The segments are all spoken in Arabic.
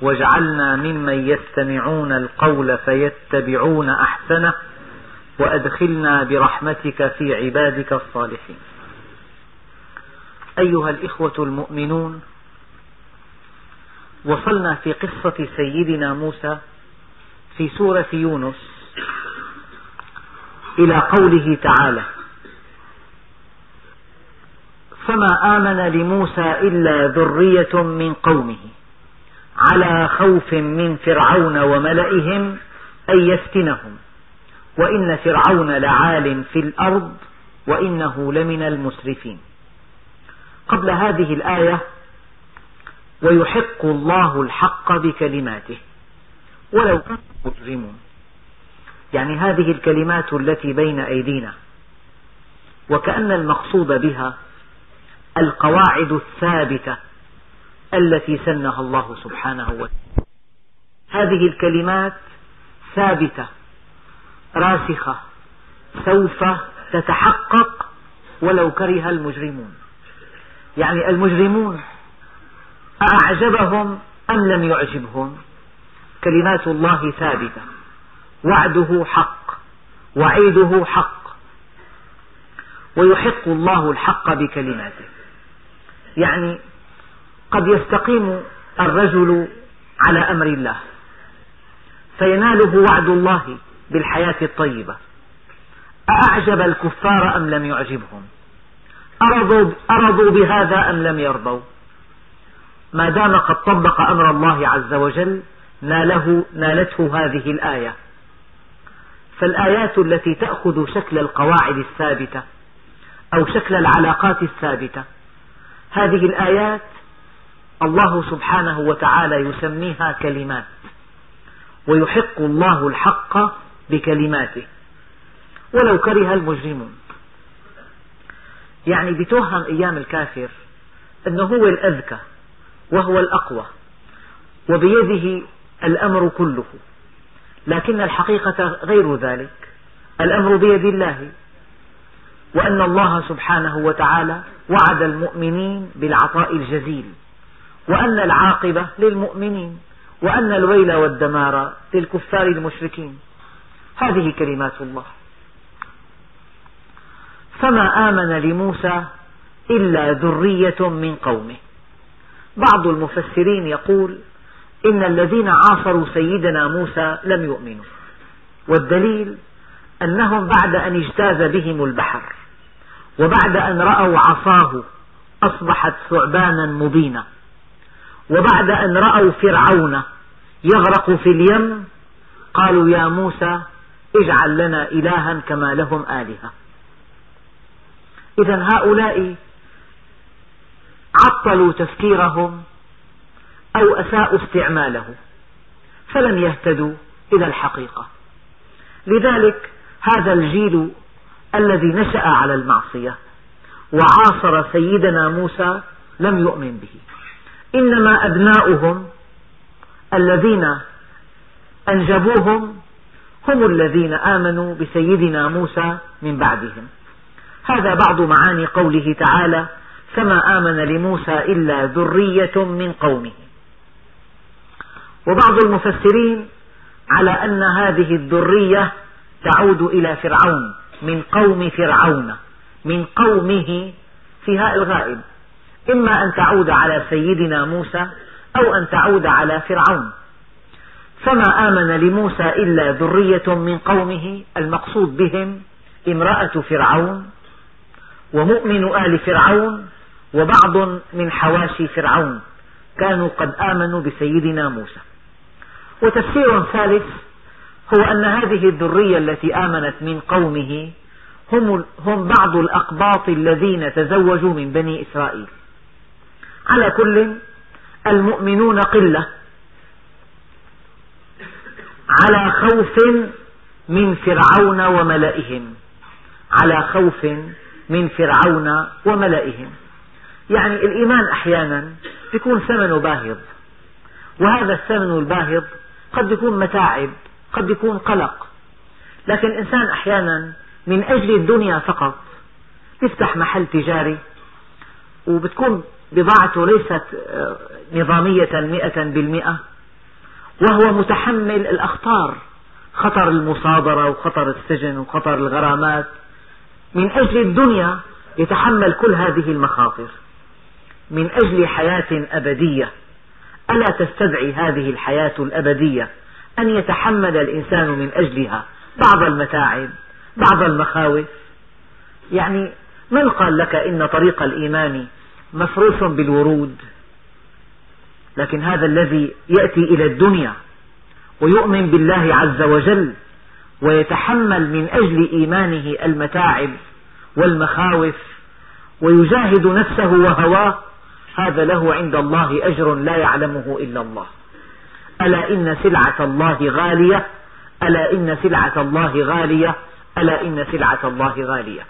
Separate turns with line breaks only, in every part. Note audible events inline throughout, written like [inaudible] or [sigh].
واجعلنا ممن يستمعون القول فيتبعون أحسنه وأدخلنا برحمتك في عبادك الصالحين. أيها الإخوة المؤمنون وصلنا في قصة سيدنا موسى في سورة يونس إلى قوله تعالى فما آمن لموسى إلا ذرية من قومه على خوف من فرعون وملئهم أن يفتنهم. وإن فرعون لعال في الأرض وإنه لمن المسرفين. قبل هذه الآية ويحق الله الحق بكلماته. ولو كانوا مجرمون. يعني هذه الكلمات التي بين أيدينا. وكأن المقصود بها القواعد الثابتة التي سنها الله سبحانه وتعالى. هذه الكلمات ثابتة راسخة سوف تتحقق ولو كره المجرمون. يعني المجرمون أعجبهم أم لم يعجبهم؟ كلمات الله ثابتة. وعده حق وعيده حق. ويحق الله الحق بكلماته. يعني قد يستقيم الرجل على أمر الله. فيناله وعد الله بالحياة الطيبة. أأعجب الكفار أم لم يعجبهم؟ أرضوا, أرضوا بهذا أم لم يرضوا؟ ما دام قد طبق أمر الله عز وجل ناله نالته هذه الآية. فالآيات التي تأخذ شكل القواعد الثابتة أو شكل العلاقات الثابتة هذه الآيات الله سبحانه وتعالى يسميها كلمات. ويحق الله الحق بكلماته. ولو كره المجرمون. يعني بتوهم أيام الكافر أنه هو الأذكى وهو الأقوى. وبيده الأمر كله. لكن الحقيقة غير ذلك. الأمر بيد الله. وأن الله سبحانه وتعالى وعد المؤمنين بالعطاء الجزيل. وأن العاقبة للمؤمنين وأن الويل والدمار للكفار المشركين. هذه كلمات الله. فما آمن لموسى إلا ذرية من قومه. بعض المفسرين يقول إن الذين عاصروا سيدنا موسى لم يؤمنوا. والدليل أنهم بعد أن اجتاز بهم البحر وبعد أن رأوا عصاه أصبحت ثعبانا مبينا. وبعد أن رأوا فرعون يغرق في اليم قالوا يا موسى اجعل لنا إلها كما لهم آلهة. إذا هؤلاء عطلوا تفكيرهم أو أساءوا استعماله فلم يهتدوا إلى الحقيقة. لذلك هذا الجيل الذي نشأ على المعصية وعاصر سيدنا موسى لم يؤمن به. إنما أبناؤهم الذين أنجبوهم هم الذين آمنوا بسيدنا موسى من بعدهم. هذا بعض معاني قوله تعالى فما آمن لموسى إلا ذرية من قومه. وبعض المفسرين على أن هذه الذرية تعود إلى فرعون من قوم فرعون من قومه في هاء الغائب. إما أن تعود على سيدنا موسى أو أن تعود على فرعون. فما آمن لموسى إلا ذرية من قومه المقصود بهم امرأة فرعون ومؤمن آل فرعون وبعض من حواشي فرعون كانوا قد آمنوا بسيدنا موسى. وتفسير ثالث هو أن هذه الذرية التي آمنت من قومه هم, هم بعض الأقباط الذين تزوجوا من بني إسرائيل. على كل المؤمنون قلة. على خوف من فرعون وملئهم. على خوف من فرعون وملئهم. يعني الإيمان أحيانا يكون ثمنه باهظ. وهذا الثمن الباهظ قد يكون متاعب قد يكون قلق. لكن الإنسان أحيانا من أجل الدنيا فقط يفتح محل تجاري وبتكون بضاعته ليست آه، نظامية مئة بالمئة وهو متحمل الأخطار خطر المصادرة وخطر السجن وخطر الغرامات من أجل الدنيا يتحمل كل هذه المخاطر من أجل حياة أبدية. ألا تستدعي هذه الحياة الأبدية أن يتحمل الإنسان من أجلها بعض المتاعب بعض المخاوف؟ يعني من قال لك إن طريق الإيمان مفروش بالورود؟ لكن هذا الذي يأتي إلى الدنيا ويؤمن بالله عز وجل ويتحمل من أجل إيمانه المتاعب والمخاوف ويجاهد نفسه وهواه هذا له عند الله أجر لا يعلمه إلا الله. ألا إن سلعة الله غالية؟ ألا إن سلعة الله غالية؟ ألا إن سلعة الله غالية؟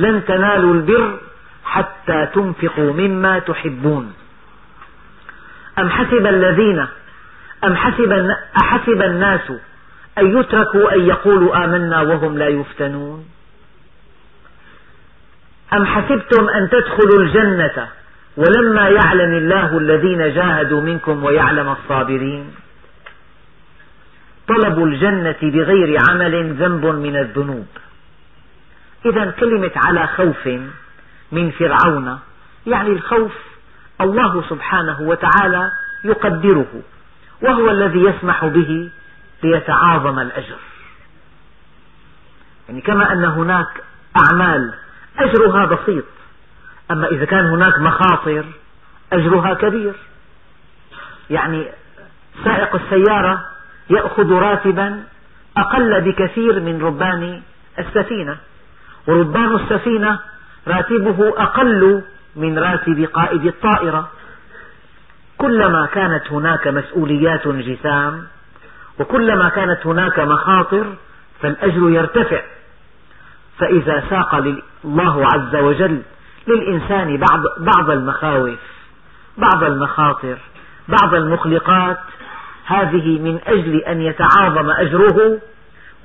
لن تنالوا البر حتى تنفقوا مما تحبون. أم حسب الذين أم حسب أحسب الناس أن يتركوا أن يقولوا آمنا وهم لا يفتنون؟ أم حسبتم أن تدخلوا الجنة ولما يعلم الله الذين جاهدوا منكم ويعلم الصابرين؟ طلب الجنة بغير عمل ذنب من الذنوب. إذا كلمة على خوف من فرعون يعني الخوف الله سبحانه وتعالى يقدره وهو الذي يسمح به ليتعاظم الأجر. يعني كما أن هناك أعمال أجرها بسيط أما إذا كان هناك مخاطر أجرها كبير. يعني سائق السيارة يأخذ راتبا أقل بكثير من ربان السفينة. وربان السفينة راتبه أقل من راتب قائد الطائرة. كلما كانت هناك مسؤوليات جسام وكلما كانت هناك مخاطر فالأجر يرتفع. فإذا ساق الله عز وجل للإنسان بعض, بعض المخاوف بعض المخاطر بعض المخلقات هذه من أجل أن يتعاظم أجره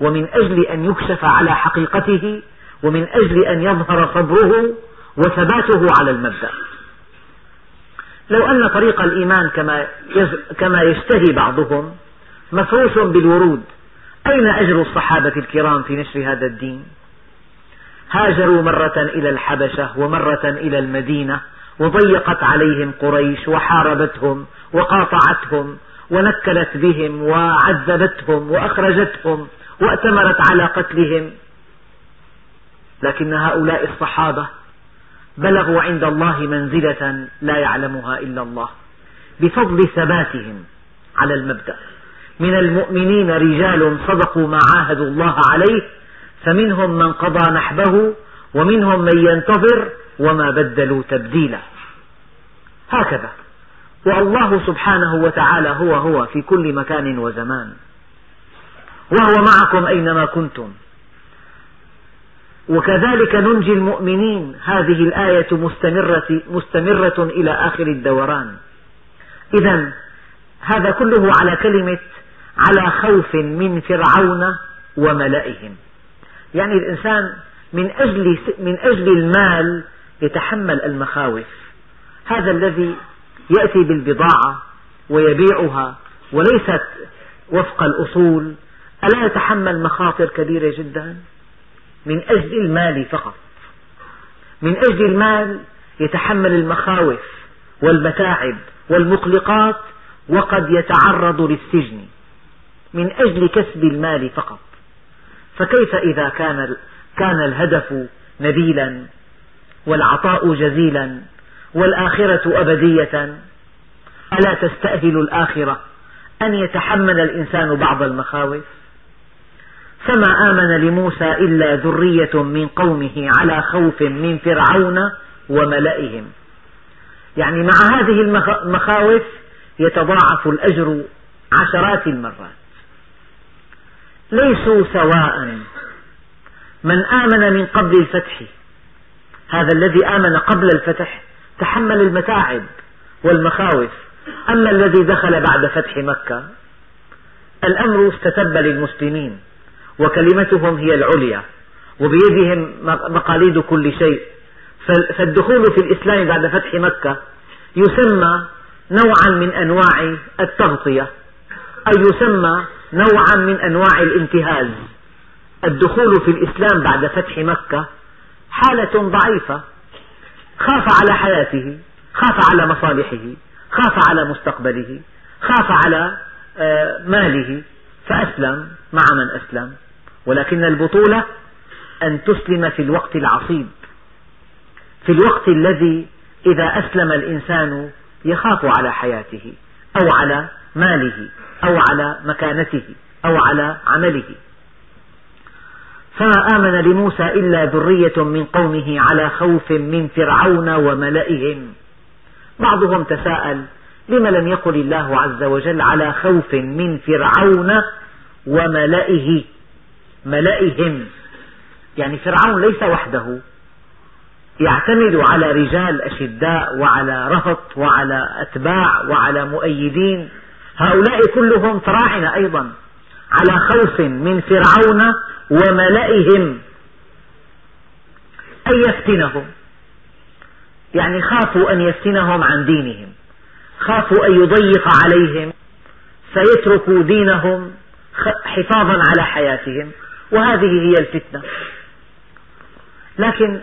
ومن أجل أن يكشف على حقيقته ومن أجل أن يظهر صبره وثباته على المبدأ. لو أن طريق الإيمان كما كما يشتهي بعضهم مفروش بالورود. أين أجر الصحابة الكرام في نشر هذا الدين؟ هاجروا مرة إلى الحبشة ومرة إلى المدينة وضيقت عليهم قريش وحاربتهم وقاطعتهم ونكلت بهم وعذبتهم وأخرجتهم وأتمرت على قتلهم. لكن هؤلاء الصحابة بلغوا عند الله منزلة لا يعلمها إلا الله بفضل ثباتهم على المبدأ. من المؤمنين رجال صدقوا ما عاهدوا الله عليه فمنهم من قضى نحبه ومنهم من ينتظر وما بدلوا تبديلا. هكذا. والله سبحانه وتعالى هو هو في كل مكان وزمان. وهو معكم أينما كنتم. وكذلك ننجي المؤمنين. هذه الآية مستمرة, مستمرة إلى آخر الدوران. إذا هذا كله على كلمة على خوف من فرعون وملئهم. يعني الإنسان من أجل, من أجل المال يتحمل المخاوف. هذا الذي يأتي بالبضاعة ويبيعها وليست وفق الأصول. ألا يتحمل مخاطر كبيرة جدا؟ من أجل المال فقط. من أجل المال يتحمل المخاوف والمتاعب والمقلقات وقد يتعرض للسجن. من أجل كسب المال فقط. فكيف إذا كان كان الهدف نبيلا والعطاء جزيلا والآخرة أبدية؟ ألا تستأهل الآخرة أن يتحمل الإنسان بعض المخاوف؟ فما آمن لموسى إلا ذرية من قومه على خوف من فرعون وملئهم. يعني مع هذه المخاوف يتضاعف الأجر عشرات المرات. ليسوا سواء. من آمن من قبل الفتح هذا الذي آمن قبل الفتح تحمل المتاعب والمخاوف. أما الذي دخل بعد فتح مكة الأمر استتب للمسلمين. وكلمتهم هي العليا وبيدهم مقاليد كل شيء. فالدخول في الإسلام بعد فتح مكة يسمى نوعا من أنواع التغطية أي يسمى نوعا من أنواع الانتهاز. الدخول في الإسلام بعد فتح مكة حالة ضعيفة خاف على حياته خاف على مصالحه خاف على مستقبله خاف على آه، ماله. فأسلم مع من أسلم. ولكن البطولة أن تسلم في الوقت العصيب. في الوقت الذي إذا أسلم الإنسان يخاف على حياته أو على ماله أو على مكانته أو على عمله. فما آمن لموسى إلا ذرية من قومه على خوف من فرعون وملئهم. بعضهم تساءل لم لم يقل الله عز وجل على خوف من فرعون وملئه؟ ملئهم. يعني فرعون ليس وحده. يعتمد على رجال أشداء وعلى رهط وعلى أتباع وعلى مؤيدين. هؤلاء كلهم فراعنة أيضا على خوف من فرعون وملئهم. أن يفتنهم. يعني خافوا أن يفتنهم عن دينهم. خافوا أن يضيق عليهم. فيتركوا دينهم حفاظا على حياتهم. وهذه هي الفتنة. لكن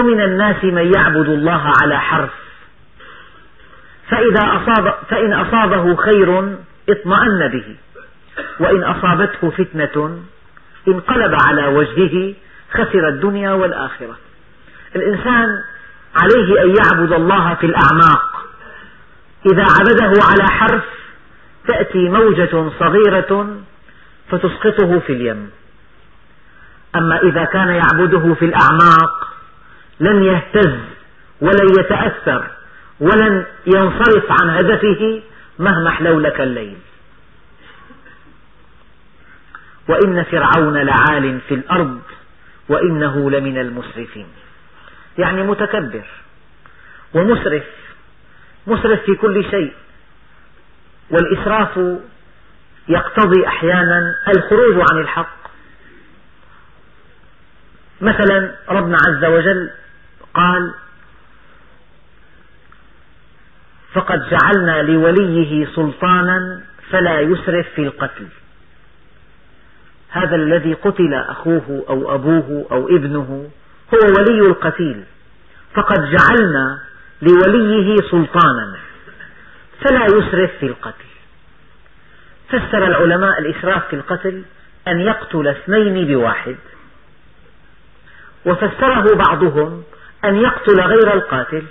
ومن الناس من يعبد الله على حرف. فإذا أصاب فإن أصابه خير اطمأن به. وإن أصابته فتنة انقلب على وجهه خسر الدنيا والآخرة. الإنسان عليه أن يعبد الله في الأعماق. إذا عبده على حرف تأتي موجة صغيرة فتسقطه في اليم. أما إذا كان يعبده في الأعماق لن يهتز ولن يتأثر ولن ينصرف عن هدفه مهما حلولك الليل. وإن فرعون لعال في الأرض وإنه لمن المسرفين. يعني متكبر ومسرف مسرف في كل شيء. والإسراف يقتضي أحيانا الخروج عن الحق. مثلا ربنا عز وجل قال فقد جعلنا لوليه سلطانا فلا يسرف في القتل. هذا الذي قتل أخوه أو أبوه أو ابنه هو ولي القتيل. فقد جعلنا لوليه سلطانا فلا يسرف في القتل. فسر العلماء الإسراف في القتل أن يقتل اثنين بواحد. وفسره بعضهم أن يقتل غير القاتل.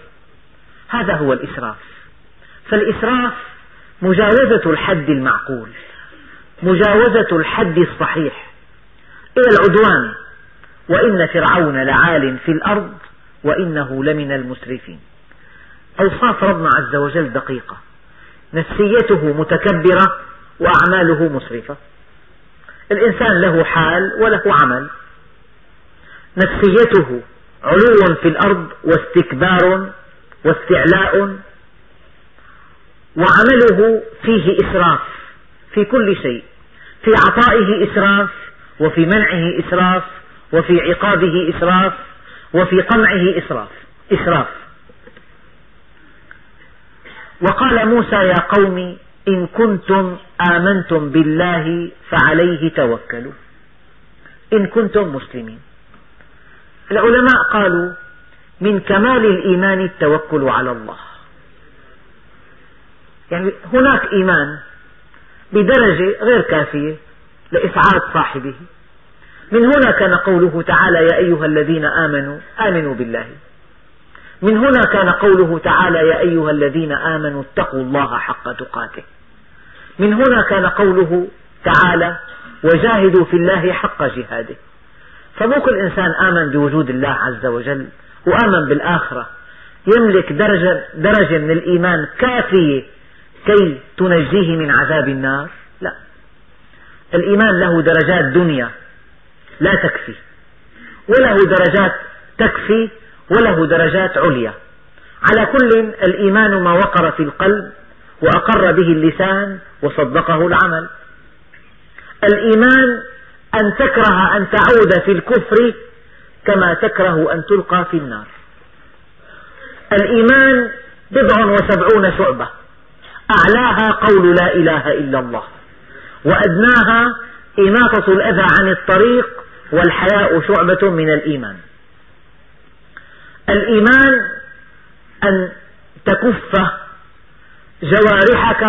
هذا هو الإسراف. فالإسراف مجاوزة الحد المعقول مجاوزة الحد الصحيح. إلى العدوان. وإن فرعون لعال في الأرض وإنه لمن المسرفين. أوصاف ربنا عز وجل دقيقة. نفسيته متكبرة وأعماله مسرفة. الإنسان له حال وله عمل. نفسيته علو في الأرض واستكبار واستعلاء وعمله فيه إسراف في كل شيء في عطائه إسراف وفي منعه إسراف وفي عقابه إسراف وفي قمعه إسراف إسراف. وقال موسى يا قوم إن كنتم آمنتم بالله فعليه توكلوا. إن كنتم مسلمين. العلماء قالوا من كمال الإيمان التوكل على الله. يعني هناك إيمان بدرجة غير كافية لإسعاد صاحبه. من هنا كان قوله تعالى يا أيها الذين آمنوا آمنوا بالله. من هنا كان قوله تعالى يا أيها الذين آمنوا اتقوا الله حق تقاته. من هنا كان قوله تعالى وجاهدوا في الله حق جهاده. فمو كل إنسان آمن بوجود الله عز وجل وآمن بالآخرة. يملك درجة, درجة من الإيمان كافية كي تنجيه من عذاب النار. لا. الإيمان له درجات دنيا لا تكفي. وله درجات تكفي وله درجات عليا. على كل الإيمان ما وقر في القلب وأقر به اللسان وصدقه العمل. الإيمان أن تكره أن تعود في الكفر كما تكره أن تلقى في النار. الإيمان بضع وسبعون شعبة. أعلاها قول لا إله إلا الله. وأدناها إماطة الأذى عن الطريق والحياء شعبة من الإيمان. الإيمان أن تكف جوارحك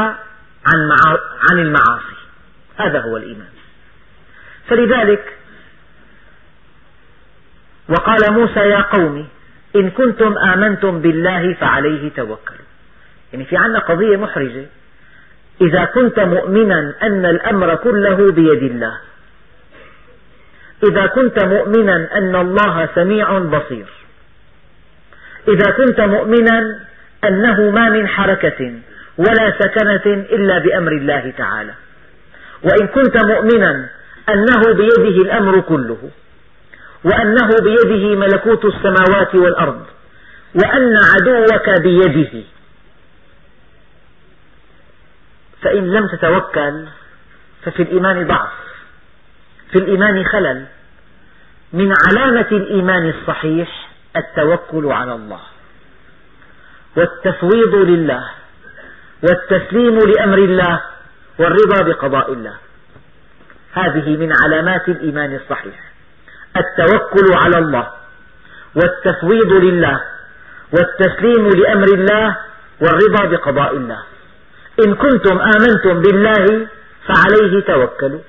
عن, المعاصي. هذا هو الإيمان. فلذلك وقال موسى يا قوم إن كنتم آمنتم بالله فعليه توكلوا. يعني في عنا قضية محرجة. إذا كنت مؤمنا أن الأمر كله بيد الله. إذا كنت مؤمنا أن الله سميع بصير. إذا كنت مؤمنا أنه ما من حركة ولا سكنة إلا بأمر الله تعالى. وإن كنت مؤمنا أنه بيده الأمر كله وأنه بيده ملكوت السماوات والأرض وأن عدوك بيده. فإن لم تتوكل ففي الإيمان ضعف في الإيمان خلل. من علامة الإيمان الصحيح التوكل على الله والتفويض لله والتسليم لأمر الله والرضا بقضاء الله. هذه من علامات الإيمان الصحيح. التوكل على الله والتفويض لله والتسليم لأمر الله والرضا بقضاء الله. إن كنتم آمنتم بالله فعليه توكلوا.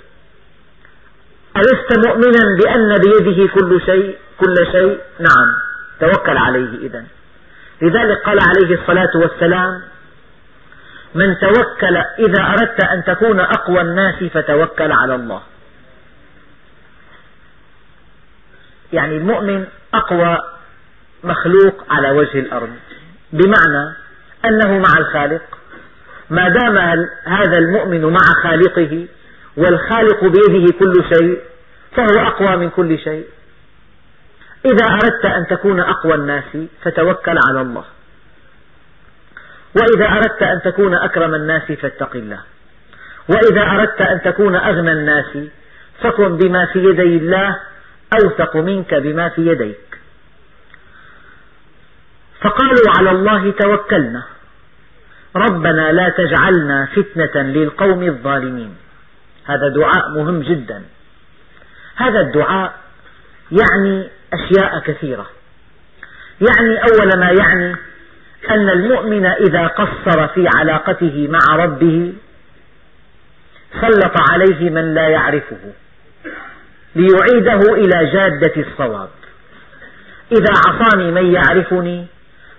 ألست مؤمنا بأن بيده كل شيء كل شيء؟ نعم توكل عليه إذا لذلك قال عليه الصلاة والسلام من توكل إذا أردت أن تكون أقوى الناس فتوكل على الله. يعني المؤمن أقوى مخلوق على وجه الأرض. بمعنى أنه مع الخالق ما دام هذا المؤمن مع خالقه والخالق بيده كل شيء فهو أقوى من كل شيء. إذا أردت أن تكون أقوى الناس فتوكل على الله. وإذا أردت أن تكون أكرم الناس فاتق الله. وإذا أردت أن تكون أغنى الناس فكن بما في يدي الله أوثق منك بما في يديك. فقالوا على الله توكلنا. ربنا لا تجعلنا فتنة للقوم الظالمين. هذا دعاء مهم جدا. هذا الدعاء يعني أشياء كثيرة. يعني أول ما يعني أن المؤمن إذا قصر في علاقته مع ربه سلط عليه من لا يعرفه ليعيده إلى جادة الصواب. إذا عصاني من يعرفني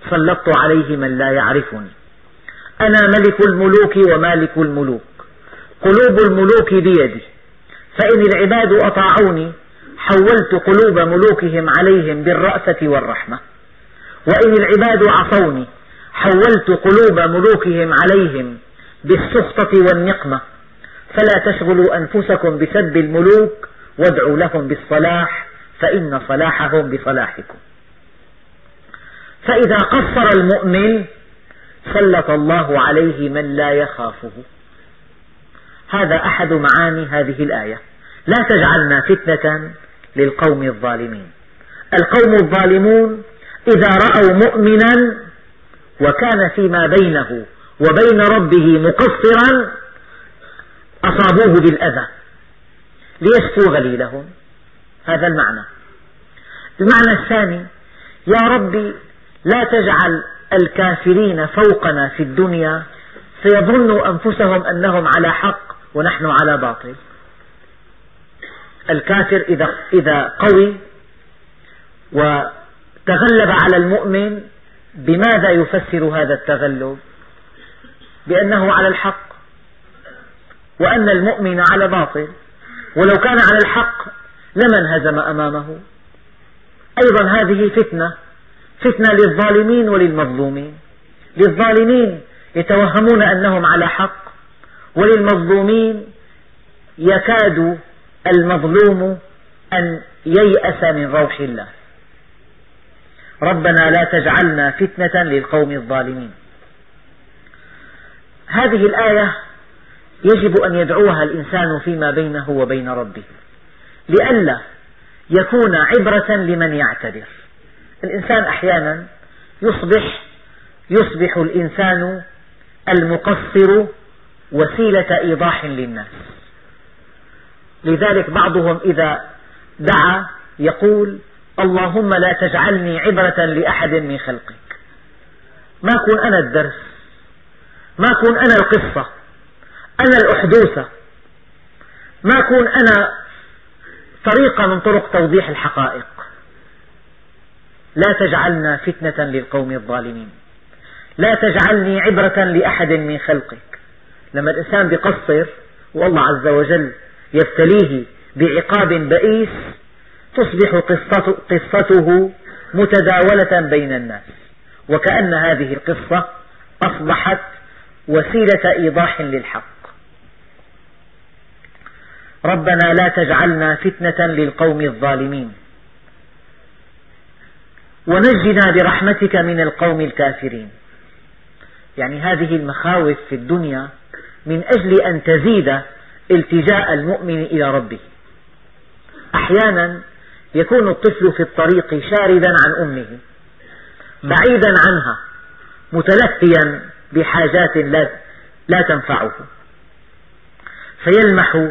سلطت عليه من لا يعرفني. أنا ملك الملوك ومالك الملوك. قلوب الملوك بيدي. فإن العباد أطاعوني حولت قلوب ملوكهم عليهم بالرأفة والرحمة. وإن العباد عصوني حولت قلوب ملوكهم عليهم بالسخطة والنقمة فلا تشغلوا أنفسكم بسب الملوك وادعوا لهم بالصلاح فإن صلاحهم بصلاحكم. فإذا قصر المؤمن سلط الله عليه من لا يخافه. هذا أحد معاني هذه الآية. لا تجعلنا فتنة للقوم الظالمين. القوم الظالمون إذا رأوا مؤمنا وكان فيما بينه وبين ربه مقصرا أصابوه بالأذى ليشفوا غليلهم. هذا المعنى. المعنى الثاني يا ربي لا تجعل الكافرين فوقنا في الدنيا فيظنوا أنفسهم أنهم على حق ونحن على باطل. الكافر إذا, قوي وتغلب على المؤمن بماذا يفسر هذا التغلب؟ بأنه على الحق وأن المؤمن على باطل ولو كان على الحق لما انهزم أمامه. أيضا هذه فتنة فتنة للظالمين وللمظلومين. للظالمين يتوهمون أنهم على حق وللمظلومين يكاد المظلوم أن ييأس من روح الله. ربنا لا تجعلنا فتنة للقوم الظالمين. هذه الآية يجب أن يدعوها الإنسان فيما بينه وبين ربه لئلا يكون عبرة لمن يعتبر الإنسان أحيانا يصبح يصبح الإنسان المقصر وسيلة إيضاح للناس. لذلك بعضهم إذا دعا يقول اللهم لا تجعلني عبرة لأحد من خلقك. ما أكون أنا الدرس ما أكون أنا القصة أنا الأحدوثة. ما أكون أنا طريقة من طرق توضيح الحقائق. لا تجعلنا فتنة للقوم الظالمين. لا تجعلني عبرة لأحد من خلقك. لما الإنسان بقصر والله عز وجل يبتليه بعقاب بئيس تصبح قصته متداولة بين الناس. وكأن هذه القصة أصبحت وسيلة إيضاح للحق. ربنا لا تجعلنا فتنة للقوم الظالمين. ونجنا برحمتك من القوم الكافرين. يعني هذه المخاوف في الدنيا من أجل أن تزيد التجاء المؤمن إلى ربه. أحيانا يكون الطفل في الطريق شاردا عن أمه بعيدا عنها متلهيا بحاجات لا, لا تنفعه. فيلمح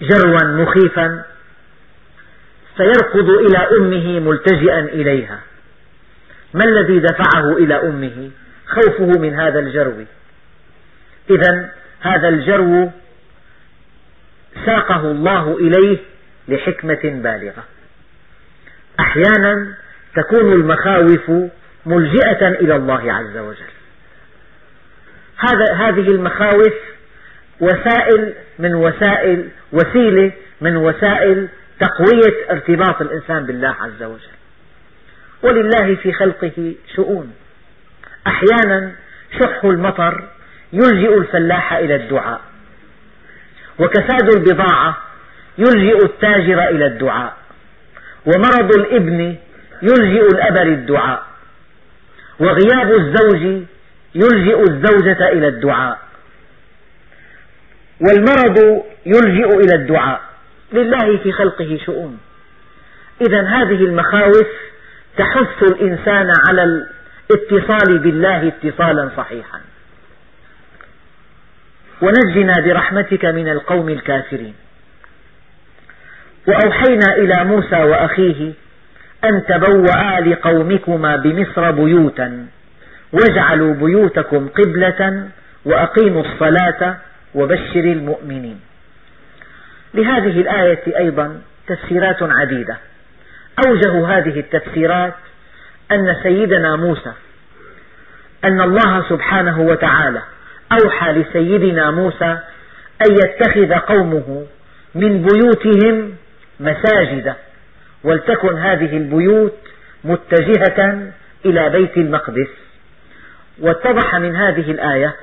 جروا مخيفا فيركض إلى أمه ملتجئا إليها. ما الذي دفعه إلى أمه؟ خوفه من هذا الجرو. إذا هذا الجرو ساقه الله إليه لحكمة بالغة. أحيانا تكون المخاوف ملجئة إلى الله عز وجل. هذا هذه المخاوف وسائل من وسائل وسيلة من وسائل تقوية ارتباط الإنسان بالله عز وجل. ولله في خلقه شؤون. أحيانا شح المطر يلجئ الفلاح إلى الدعاء. وكساد البضاعة يلجئ التاجر إلى الدعاء. ومرض الابن يلجئ الأب للدعاء وغياب الزوج يلجئ الزوجة إلى الدعاء والمرض يلجئ إلى الدعاء. لله في خلقه شؤون. إذا هذه المخاوف تحث الإنسان على الاتصال بالله اتصالا صحيحا. ونجنا برحمتك من القوم الكافرين. وأوحينا إلى موسى وأخيه أن تبوأ لقومكما بمصر بيوتا واجعلوا بيوتكم قبلة وأقيموا الصلاة وبشر المؤمنين. لهذه الآية أيضا تفسيرات عديدة. أوجه هذه التفسيرات أن سيدنا موسى أن الله سبحانه وتعالى أوحى لسيدنا موسى أن يتخذ قومه من بيوتهم مساجد ولتكن هذه البيوت متجهة إلى بيت المقدس. واتضح من هذه الآية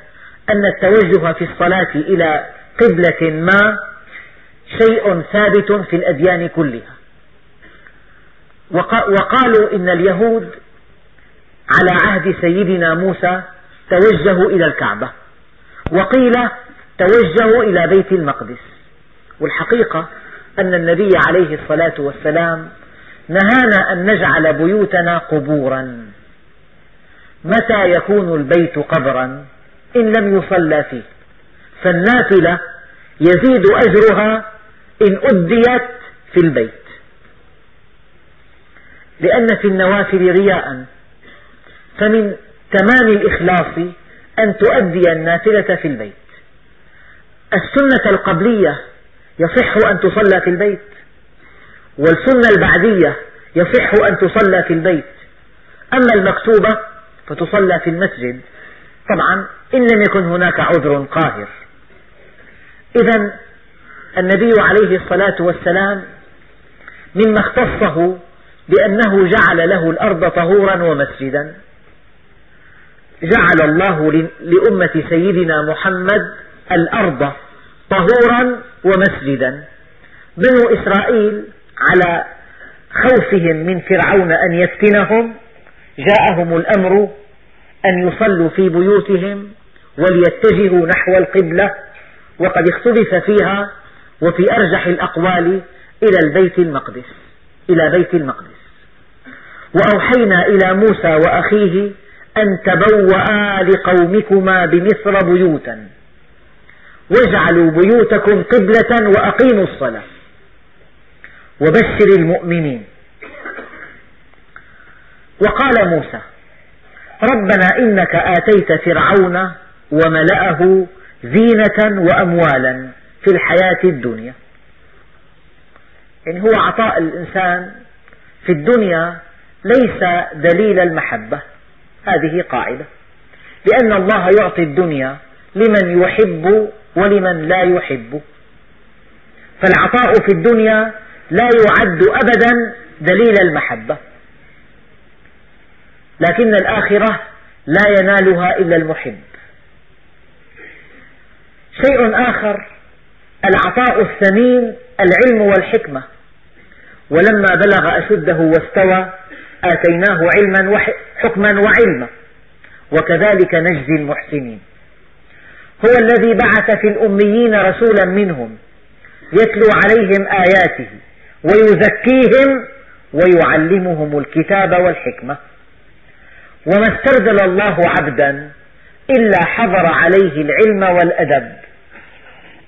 أن التوجه في الصلاة إلى قبلة ما شيء ثابت في الأديان كلها. وقالوا إن اليهود على عهد سيدنا موسى توجهوا إلى الكعبة وقيل توجهوا إلى بيت المقدس. والحقيقة أن النبي عليه الصلاة والسلام نهانا أن نجعل بيوتنا قبورا. متى يكون البيت قبرا؟ إن لم يصلى فيه. فالنافلة يزيد أجرها إن أديت في البيت. لأن في النوافل رياء. فمن تمام الإخلاص أن تؤدي النافلة في البيت. السنة القبلية يصح أن تصلى في البيت. والسنة البعدية يصح أن تصلى في البيت. أما المكتوبة فتصلى في المسجد. طبعا إن لم يكن هناك عذر قاهر. إذا النبي عليه الصلاة والسلام مما اختصه بأنه جعل له الأرض طهورا ومسجدا. جعل الله لأمة سيدنا محمد الأرض طهورا ومسجدا. بنو إسرائيل على خوفهم من فرعون أن يفتنهم جاءهم الأمر أن يصلوا في بيوتهم وليتجهوا نحو القبلة وقد اختلف فيها وفي أرجح الأقوال إلى البيت المقدس إلى بيت المقدس. وأوحينا إلى موسى وأخيه أن تبوأ لقومكما بمصر بيوتا. واجعلوا بيوتكم قبلة وأقيموا الصلاة. وبشر المؤمنين. وقال موسى ربنا إنك آتيت فرعون وملأه زينة وأموالا في الحياة الدنيا. يعني هو عطاء الإنسان في الدنيا ليس دليل المحبة. هذه قاعدة. لأن الله يعطي الدنيا لمن يحب ولمن لا يحب. فالعطاء في الدنيا لا يعد أبدا دليل المحبة. لكن الآخرة لا ينالها إلا المحب. شيء آخر العطاء الثمين العلم والحكمة. ولما بلغ أشده واستوى آتيناه علما وحكما وعلما. وكذلك نجزي المحسنين. هو الذي بعث في الأميين رسولا منهم يتلو عليهم آياته ويزكيهم ويعلمهم الكتاب والحكمة. وما استرذل الله عبدا إلا حضر عليه العلم والأدب.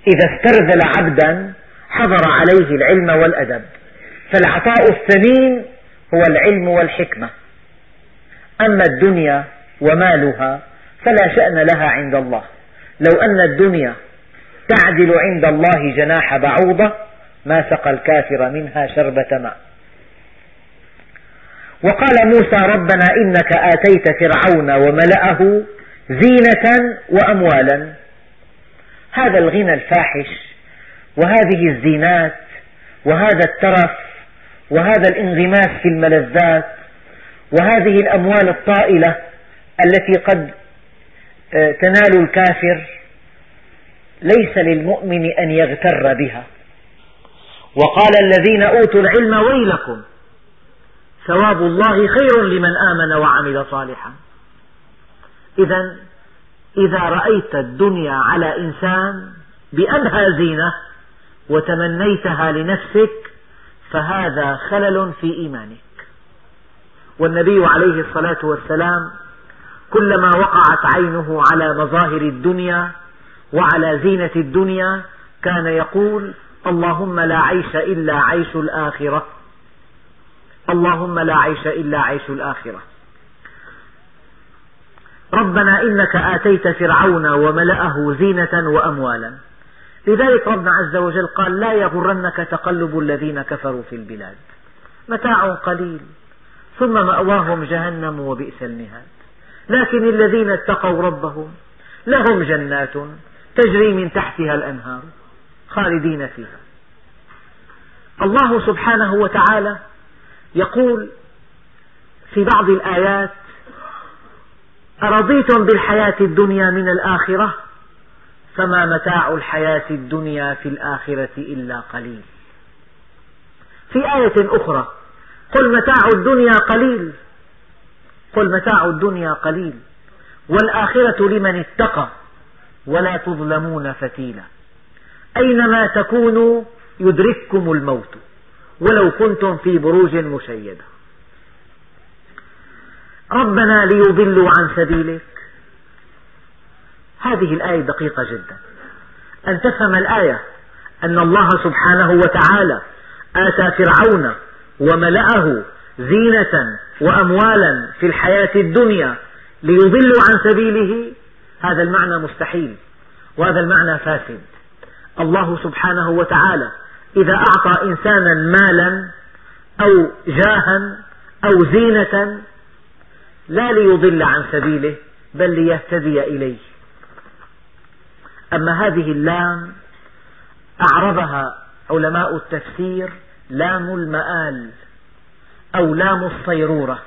إذا استرذل عبدا حضر عليه العلم والأدب. فالعطاء الثمين هو العلم والحكمة. أما الدنيا ومالها فلا شأن لها عند الله. لو أن الدنيا تعدل عند الله جناح بعوضة ما سقى الكافر منها شربة ماء. وقال موسى ربنا إنك آتيت فرعون وملأه زينة وأموالا. هذا الغنى الفاحش وهذه الزينات وهذا الترف وهذا الانغماس في الملذات وهذه الأموال الطائلة التي قد تنال الكافر ليس للمؤمن أن يغتر بها. وقال الذين أوتوا العلم ويلكم ثواب الله خير لمن آمن وعمل صالحا. إذا إذا رأيت الدنيا على إنسان بأنها زينة وتمنيتها لنفسك فهذا خلل في إيمانك. والنبي عليه الصلاة والسلام كلما وقعت عينه على مظاهر الدنيا وعلى زينة الدنيا كان يقول اللهم لا عيش إلا عيش الآخرة. اللهم لا عيش إلا عيش الآخرة. ربنا إنك آتيت فرعون وملأه زينة وأموالا. لذلك ربنا عز وجل قال لا يغرنك تقلب الذين كفروا في البلاد. متاع قليل. ثم مأواهم جهنم وبئس المهاد. لكن الذين اتقوا ربهم لهم جنات تجري من تحتها الأنهار خالدين فيها. الله سبحانه وتعالى يقول في بعض الآيات أرضيتم بالحياة الدنيا من الآخرة؟ فما متاع الحياة الدنيا في الآخرة إلا قليل. في آية أخرى قل متاع الدنيا قليل قل متاع الدنيا قليل والآخرة لمن اتقى ولا تظلمون فتيلا. أينما تكونوا يدرككم الموت ولو كنتم في بروج مشيدة. ربنا ليضلوا عن سبيلك. هذه الآية دقيقة جدا. أن تفهم الآية أن الله سبحانه وتعالى آتى فرعون وملأه زينة وأموالا في الحياة الدنيا ليضلوا عن سبيله هذا المعنى مستحيل وهذا المعنى فاسد. الله سبحانه وتعالى إذا أعطى إنسانا مالا أو جاها أو زينة لا ليضل عن سبيله بل ليهتدي إليه. أما هذه اللام أعربها علماء التفسير لام المآل. أو لام الصيرورة.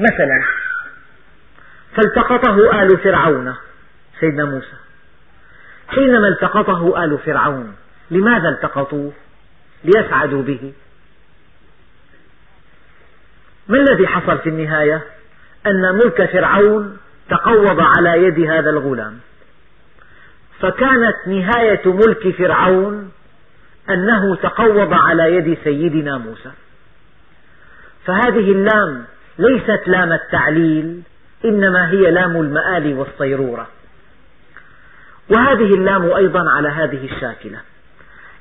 مثلا فالتقطه آل فرعون سيدنا موسى. حينما التقطه آل فرعون لماذا التقطوه؟ ليسعدوا به. ما الذي حصل في النهاية؟ أن ملك فرعون تقوض على يد هذا الغلام. فكانت نهاية ملك فرعون أنه تقوض على يد سيدنا موسى. فهذه اللام ليست لام التعليل إنما هي لام المآل والصيرورة. وهذه اللام أيضا على هذه الشاكلة.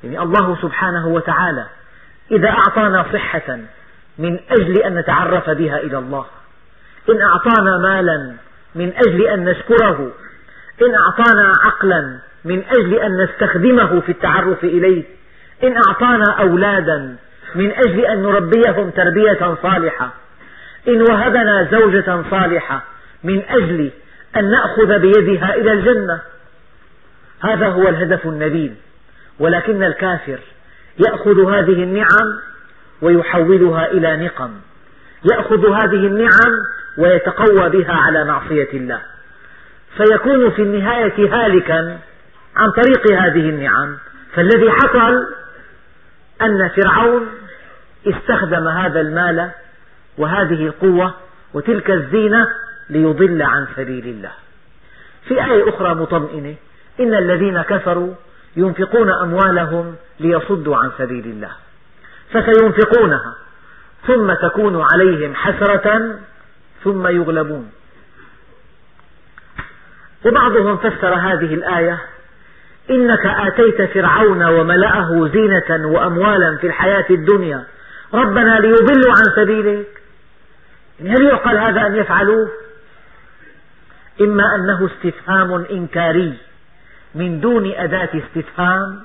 يعني الله سبحانه وتعالى إذا أعطانا صحة من أجل أن نتعرف بها إلى الله إن أعطانا مالا من أجل أن نشكره إن أعطانا عقلا من أجل أن نستخدمه في التعرف إليه إن أعطانا أولادا من أجل أن نربيهم تربية صالحة. إن وهبنا زوجة صالحة من أجل أن نأخذ بيدها إلى الجنة. هذا هو الهدف النبيل. ولكن الكافر يأخذ هذه النعم ويحولها إلى نقم. يأخذ هذه النعم ويتقوى بها على معصية الله. فيكون في النهاية هالكا عن طريق هذه النعم. فالذي حصل أن فرعون استخدم هذا المال وهذه القوة وتلك الزينة ليضل عن سبيل الله. في آية أخرى مطمئنة إن الذين كفروا ينفقون أموالهم ليصدوا عن سبيل الله. فسينفقونها ثم تكون عليهم حسرة ثم يغلبون. وبعضهم فسر هذه الآية إنك آتيت فرعون وملأه زينة وأموالا في الحياة الدنيا. ربنا ليضلوا عن سبيلك. هل يعقل هذا أن يفعلوه؟ إما أنه استفهام إنكاري من دون أداة استفهام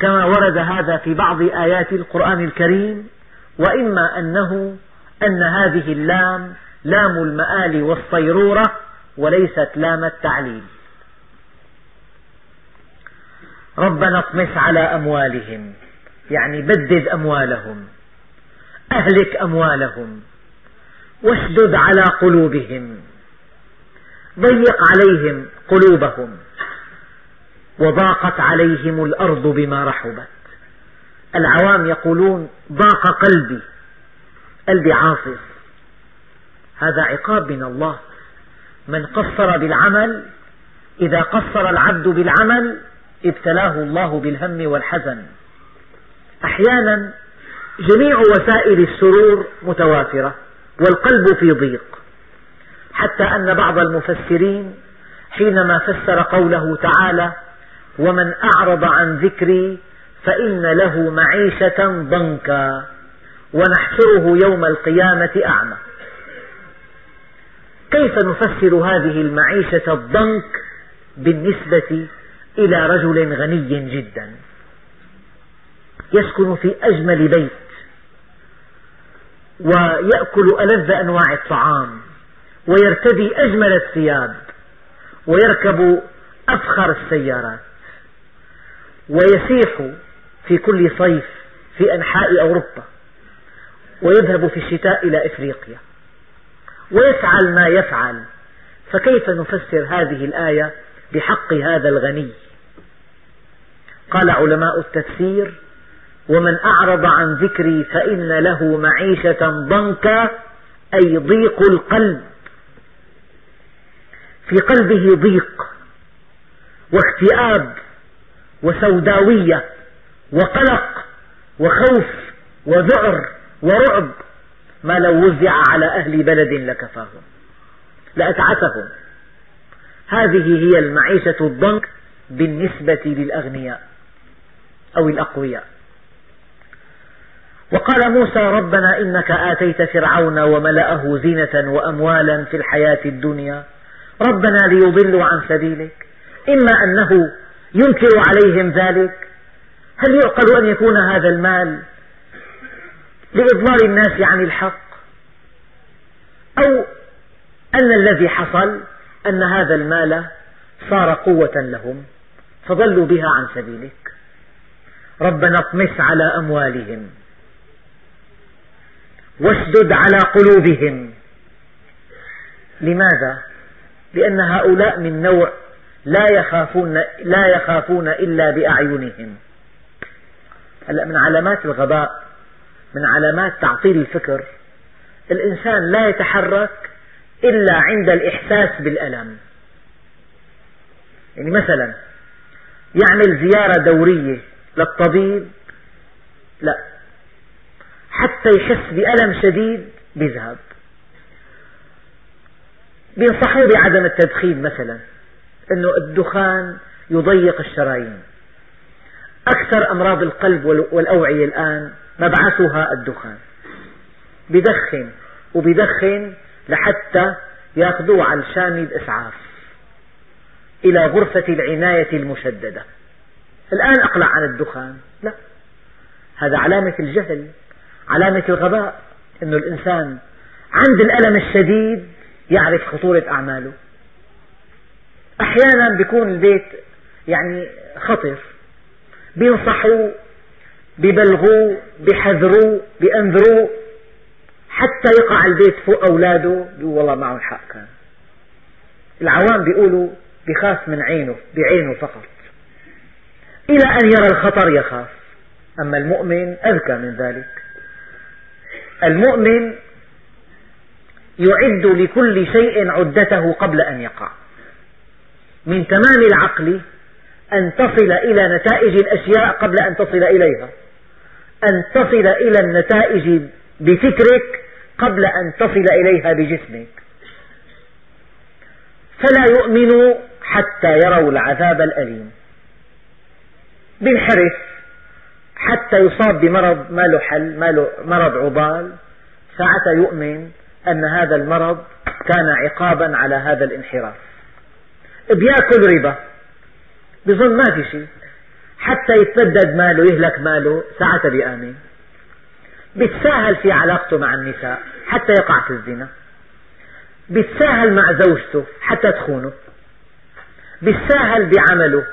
كما ورد هذا في بعض آيات القرآن الكريم وإما أنه أن هذه اللام لام المآل والصيرورة وليست لام التعليل. ربنا اطمس على أموالهم. يعني بدد أموالهم. أهلك أموالهم. واشدد على قلوبهم. ضيق عليهم قلوبهم. وضاقت عليهم الأرض بما رحبت. العوام يقولون ضاق قلبي. قلبي عاصف. هذا عقاب من الله. من قصر بالعمل إذا قصر العبد بالعمل ابتلاه الله بالهم والحزن. أحيانا جميع وسائل السرور متوافرة والقلب في ضيق حتى أن بعض المفسرين حينما فسر قوله تعالى ومن أعرض عن ذكري فإن له معيشة ضنكا ونحشره يوم القيامة أعمى. كيف نفسر هذه المعيشة الضنك بالنسبة إلى رجل غني جدا يسكن في أجمل بيت ويأكل ألذ أنواع الطعام ويرتدي أجمل الثياب ويركب أفخر السيارات ويسيح في كل صيف في أنحاء أوروبا ويذهب في الشتاء إلى إفريقيا ويفعل ما يفعل فكيف نفسر هذه الآية بحق هذا الغني؟ قال علماء التفسير ومن أعرض عن ذكري فإن له معيشة ضنكا أي ضيق القلب. في قلبه ضيق واكتئاب وسوداوية وقلق وخوف وذعر ورعب. ما لو وزع على أهل بلد لكفاهم لأتعسهم هذه هي المعيشة الضنك بالنسبة للأغنياء. أو الأقوياء. وقال موسى ربنا إنك آتيت فرعون وملأه زينة وأموالا في الحياة الدنيا. ربنا ليضلوا عن سبيلك. إما أنه ينكر عليهم ذلك. هل يعقل أن يكون هذا المال لإضلال الناس عن الحق؟ أو أن الذي حصل أن هذا المال صار قوة لهم فضلوا بها عن سبيلك. ربنا اطمس على أموالهم. واشدد على قلوبهم. لماذا؟ لأن هؤلاء من نوع لا يخافون, لا يخافون إلا بأعينهم. هلأ من علامات الغباء من علامات تعطيل الفكر الإنسان لا يتحرك إلا عند الإحساس بالألم. يعني مثلا يعمل زيارة دورية للطبيب لا. حتى يحس بألم شديد بيذهب. بينصحوه بعدم التدخين مثلا أنه الدخان يضيق الشرايين. أكثر أمراض القلب والأوعية الآن مبعثها الدخان. بدخن وبدخن لحتى يأخذوه على الشامي الإسعاف إلى غرفة العناية المشددة. الآن أقلع عن الدخان. لا. هذا علامة الجهل علامة الغباء أن الإنسان عند الألم الشديد يعرف خطورة أعماله. أحيانا بيكون البيت يعني خطر. بينصحوا ببلغوا بحذروا بأنذروا حتى يقع البيت فوق أولاده بيقول والله معه الحق كان. العوام بيقولوا بخاف من عينه بعينه فقط. إلى أن يرى الخطر يخاف. أما المؤمن أذكى من ذلك. المؤمن يعد لكل شيء عدته قبل أن يقع. من تمام العقل أن تصل إلى نتائج الأشياء قبل أن تصل إليها. أن تصل إلى النتائج بفكرك قبل أن تصل إليها بجسمك. فلا يؤمنوا حتى يروا العذاب الأليم. بينحرف حتى يصاب بمرض ما له حل ما له مرض عضال ساعتها يؤمن أن هذا المرض كان عقابا على هذا الانحراف. بيأكل ربا. بظن ما في شيء. حتى يتبدد ماله يهلك ماله ساعتها بيآمن. بيتساهل في علاقته مع النساء حتى يقع في الزنا. بيتساهل مع زوجته حتى تخونه. بيتساهل بعمله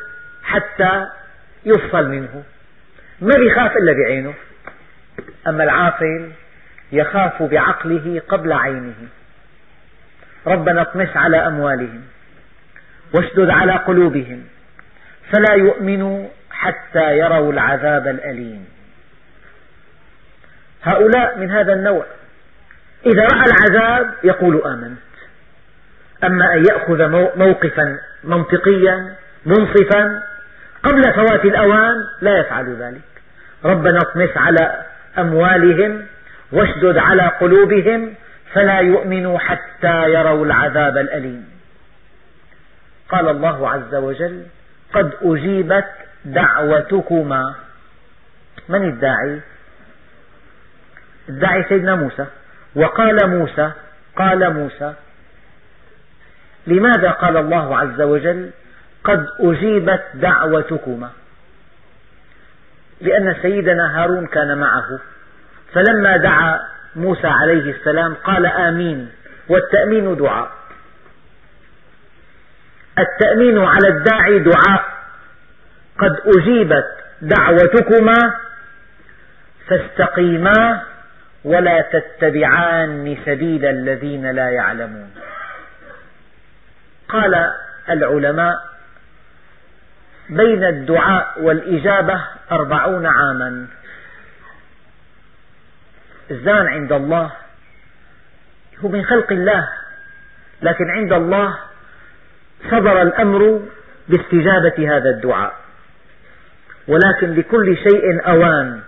حتى يفصل منه. ما بيخاف إلا بعينه. أما العاقل يخاف بعقله قبل عينه. ربنا اطمس على أموالهم واشدد على قلوبهم فلا يؤمنوا حتى يروا العذاب الأليم. هؤلاء من هذا النوع. إذا رأى العذاب يقول آمنت. أما أن يأخذ موقفا منطقيا منصفا قبل فوات الأوان لا يفعل ذلك. ربنا اطمس على أموالهم واشدد على قلوبهم فلا يؤمنوا حتى يروا العذاب الأليم. قال الله عز وجل قد أجيبت دعوتكما. من الداعي؟ الداعي سيدنا موسى. وقال موسى قال موسى لماذا قال الله عز وجل قد أجيبت دعوتكما. لأن سيدنا هارون كان معه. فلما دعا موسى عليه السلام قال آمين والتأمين دعاء. التأمين على الداعي دعاء. قد أجيبت دعوتكما فاستقيما ولا تتبعان سبيل الذين لا يعلمون. قال العلماء بين الدعاء والإجابة أربعون عاما. الزمن عند الله. هو من خلق الله. لكن عند الله صدر الأمر باستجابة هذا الدعاء. ولكن لكل شيء أوان.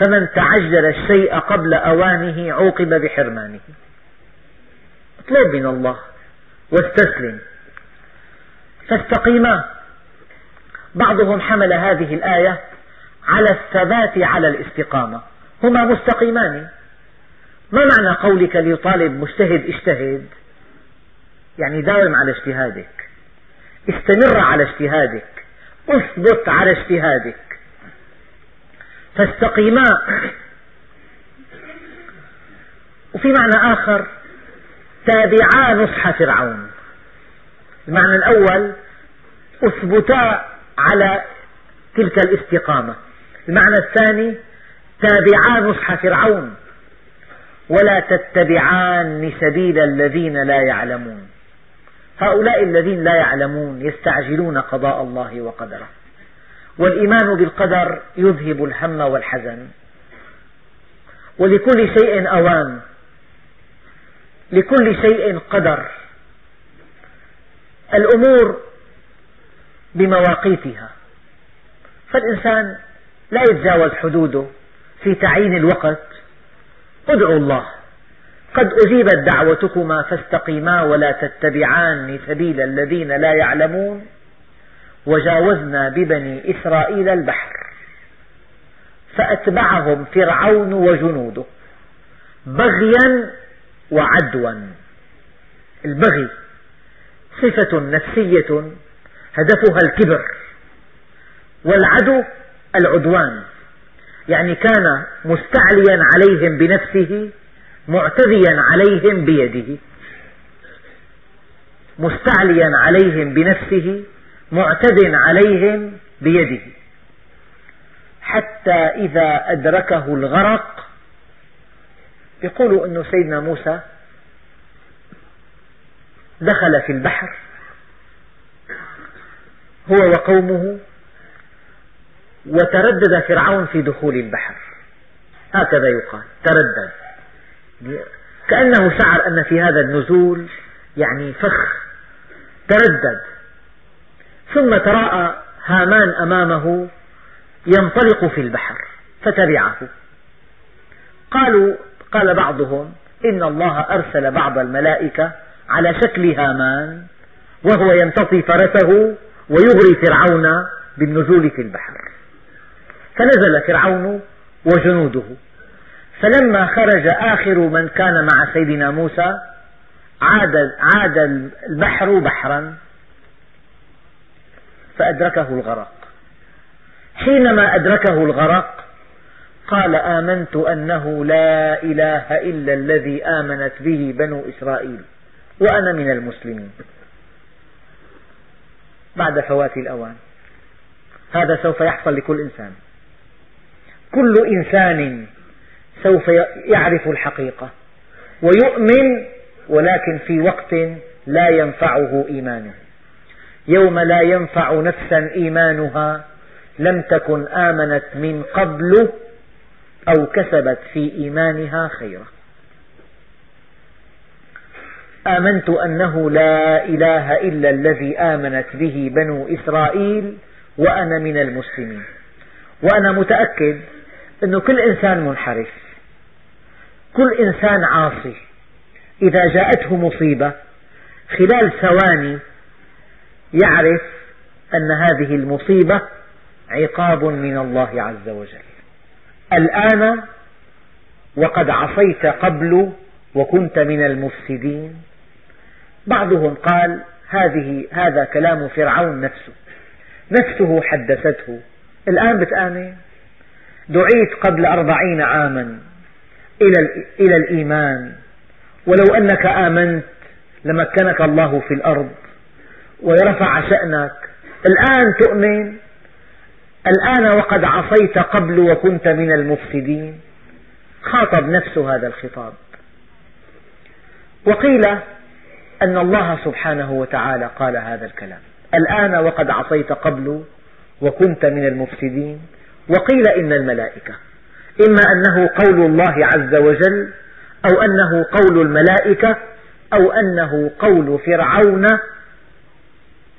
فمن تعجل الشيء قبل أوانه عوقب بحرمانه. اطلب من الله واستسلم. فاستقيما. بعضهم حمل هذه الآية على الثبات على الاستقامة. هما مستقيمان. ما معنى قولك لطالب مجتهد اجتهد؟ يعني داوم على اجتهادك. استمر على اجتهادك. اثبت على اجتهادك. فاستقيما. وفي معنى آخر تابعا نصح فرعون. المعنى الأول اثبتا على تلك الاستقامة. المعنى الثاني تابعا نصح فرعون ولا تتبعان سبيل الذين لا يعلمون. هؤلاء الذين لا يعلمون يستعجلون قضاء الله وقدره. والإيمان بالقدر يذهب الهم والحزن. ولكل شيء أوان. لكل شيء قدر. الأمور بمواقيتها. فالإنسان لا يتجاوز حدوده في تعيين الوقت. ادعوا الله. قد أجيبت دعوتكما فاستقيما ولا تتبعان سبيل الذين لا يعلمون. وجاوزنا ببني إسرائيل البحر. فأتبعهم فرعون وجنوده. بغيا وعدوا. البغي صفة نفسية هدفها الكبر والعدو العدوان. يعني كان مستعليا عليهم بنفسه معتديا عليهم بيده. مستعليا عليهم بنفسه معتد عليهم بيده. حتى إذا أدركه الغرق يقول أن سيدنا موسى دخل في البحر. هو وقومه وتردد فرعون في دخول البحر. هكذا يقال تردد. كأنه شعر أن في هذا النزول يعني فخ. تردد. ثم تراءى هامان أمامه ينطلق في البحر فتبعه. قالوا قال بعضهم إن الله أرسل بعض الملائكة على شكل هامان وهو يمتطي فرسه ويغري فرعون بالنزول في البحر. فنزل فرعون وجنوده. فلما خرج آخر من كان مع سيدنا موسى عاد, عاد البحر بحرا فأدركه الغرق. حينما أدركه الغرق قال آمنت أنه لا إله إلا الذي آمنت به بنو إسرائيل وأنا من المسلمين. بعد فوات الأوان. هذا سوف يحصل لكل إنسان. كل إنسان سوف يعرف الحقيقة ويؤمن ولكن في وقت لا ينفعه إيمانه. يوم لا ينفع نفسا إيمانها لم تكن آمنت من قبل أو كسبت في إيمانها خيرا. آمنت أنه لا إله إلا الذي آمنت به بنو إسرائيل وأنا من المسلمين. وأنا متأكد أن كل إنسان منحرف كل إنسان عاصي. إذا جاءته مصيبة خلال ثواني يعرف أن هذه المصيبة عقاب من الله عز وجل. الآن وقد عصيت قبل وكنت من المفسدين. بعضهم قال هذه هذا كلام فرعون نفسه نفسه حدثته. الآن بتآمن؟ دعيت قبل أربعين عاما إلى, الإيمان. ولو أنك آمنت لمكنك الله في الأرض ورفع شأنك. الآن تؤمن؟ الآن وقد عصيت قبل وكنت من المفسدين. خاطب نفسه هذا الخطاب. وقيل أن الله سبحانه وتعالى قال هذا الكلام. الآن وقد عصيت قبل وكنت من المفسدين. وقيل إن الملائكة. إما أنه قول الله عز وجل أو أنه قول الملائكة أو أنه قول فرعون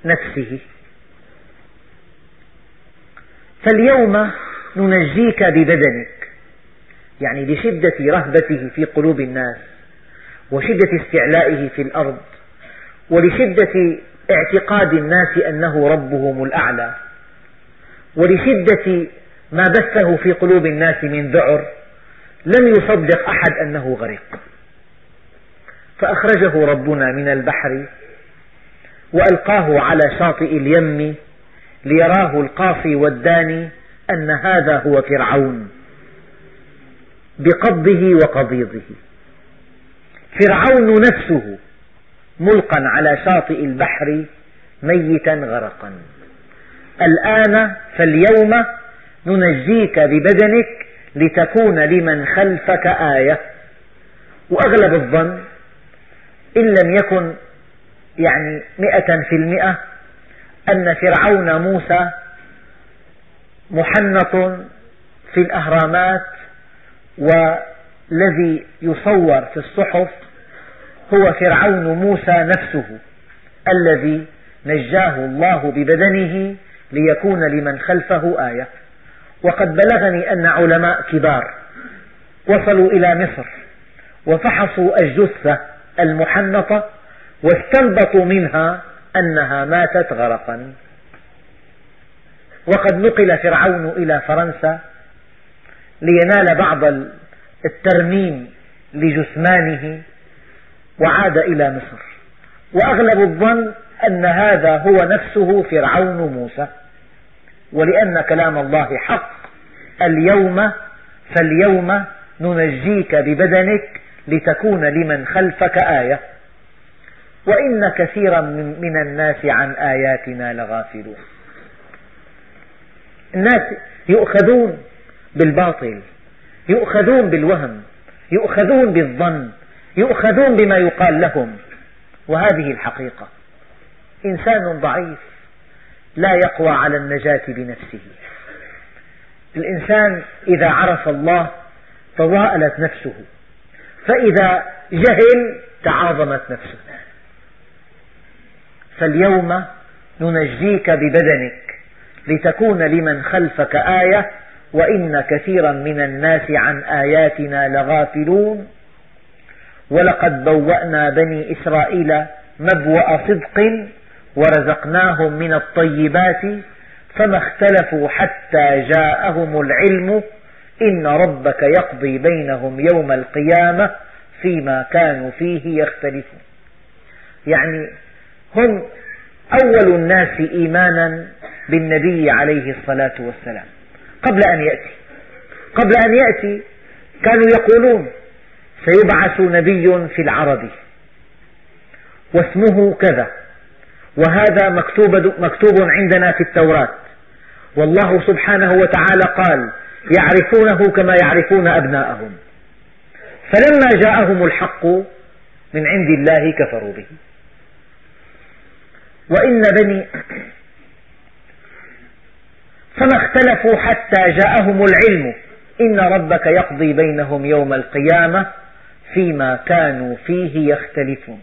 نفسه. فاليوم ننجيك ببدنك يعني لشدة رهبته في قلوب الناس. وشدة استعلائه في الأرض ولشدة اعتقاد الناس أنه ربهم الأعلى ولشدة ما بثه في قلوب الناس من ذعر لم يصدق أحد أنه غرق فأخرجه ربنا من البحر وألقاه على شاطئ اليم ليراه القاصي والداني أن هذا هو فرعون بقبضه وقضيضه فرعون نفسه ملقا على شاطئ البحر ميتا غرقا. الآن فاليوم ننجيك ببدنك لتكون لمن خلفك آية. وأغلب الظن إن لم يكن يعني مئة في المئة أن فرعون موسى محنط في الأهرامات والذي يصور في الصحف هو فرعون موسى نفسه الذي نجاه الله ببدنه ليكون لمن خلفه آية. وقد بلغني أن علماء كبار وصلوا إلى مصر وفحصوا الجثة المحنطة واستنبطوا منها أنها ماتت غرقا. وقد نقل فرعون إلى فرنسا لينال بعض الترميم لجثمانه وعاد إلى مصر. وأغلب الظن أن هذا هو نفسه فرعون موسى. ولأن كلام الله حق. اليوم فاليوم ننجيك ببدنك لتكون لمن خلفك آية. وإن كثيرا من الناس عن آياتنا لغافلون. الناس يؤخذون بالباطل يؤخذون بالوهم يؤخذون بالظن يؤخذون بما يقال لهم. وهذه الحقيقة. إنسان ضعيف لا يقوى على النجاة بنفسه. الإنسان إذا عرف الله تضاءلت نفسه. فإذا جهل تعاظمت نفسه. فاليوم ننجيك ببدنك لتكون لمن خلفك آية وإن كثيرا من الناس عن آياتنا لغافلون. ولقد بوأنا بني إسرائيل مبوأ صدق ورزقناهم من الطيبات فما اختلفوا حتى جاءهم العلم إن ربك يقضي بينهم يوم القيامة فيما كانوا فيه يختلفون. يعني هم أول الناس إيمانا بالنبي عليه الصلاة والسلام. قبل أن يأتي قبل أن يأتي كانوا يقولون سيبعث نبي في العرب. واسمه كذا. وهذا مكتوب, مكتوب عندنا في التوراة. والله سبحانه وتعالى قال يعرفونه كما يعرفون أبناءهم. فلما جاءهم الحق من عند الله كفروا به. وإن بني [clears throat] فما اختلفوا حتى جاءهم العلم. إن ربك يقضي بينهم يوم القيامة. فيما كانوا فيه يختلفون.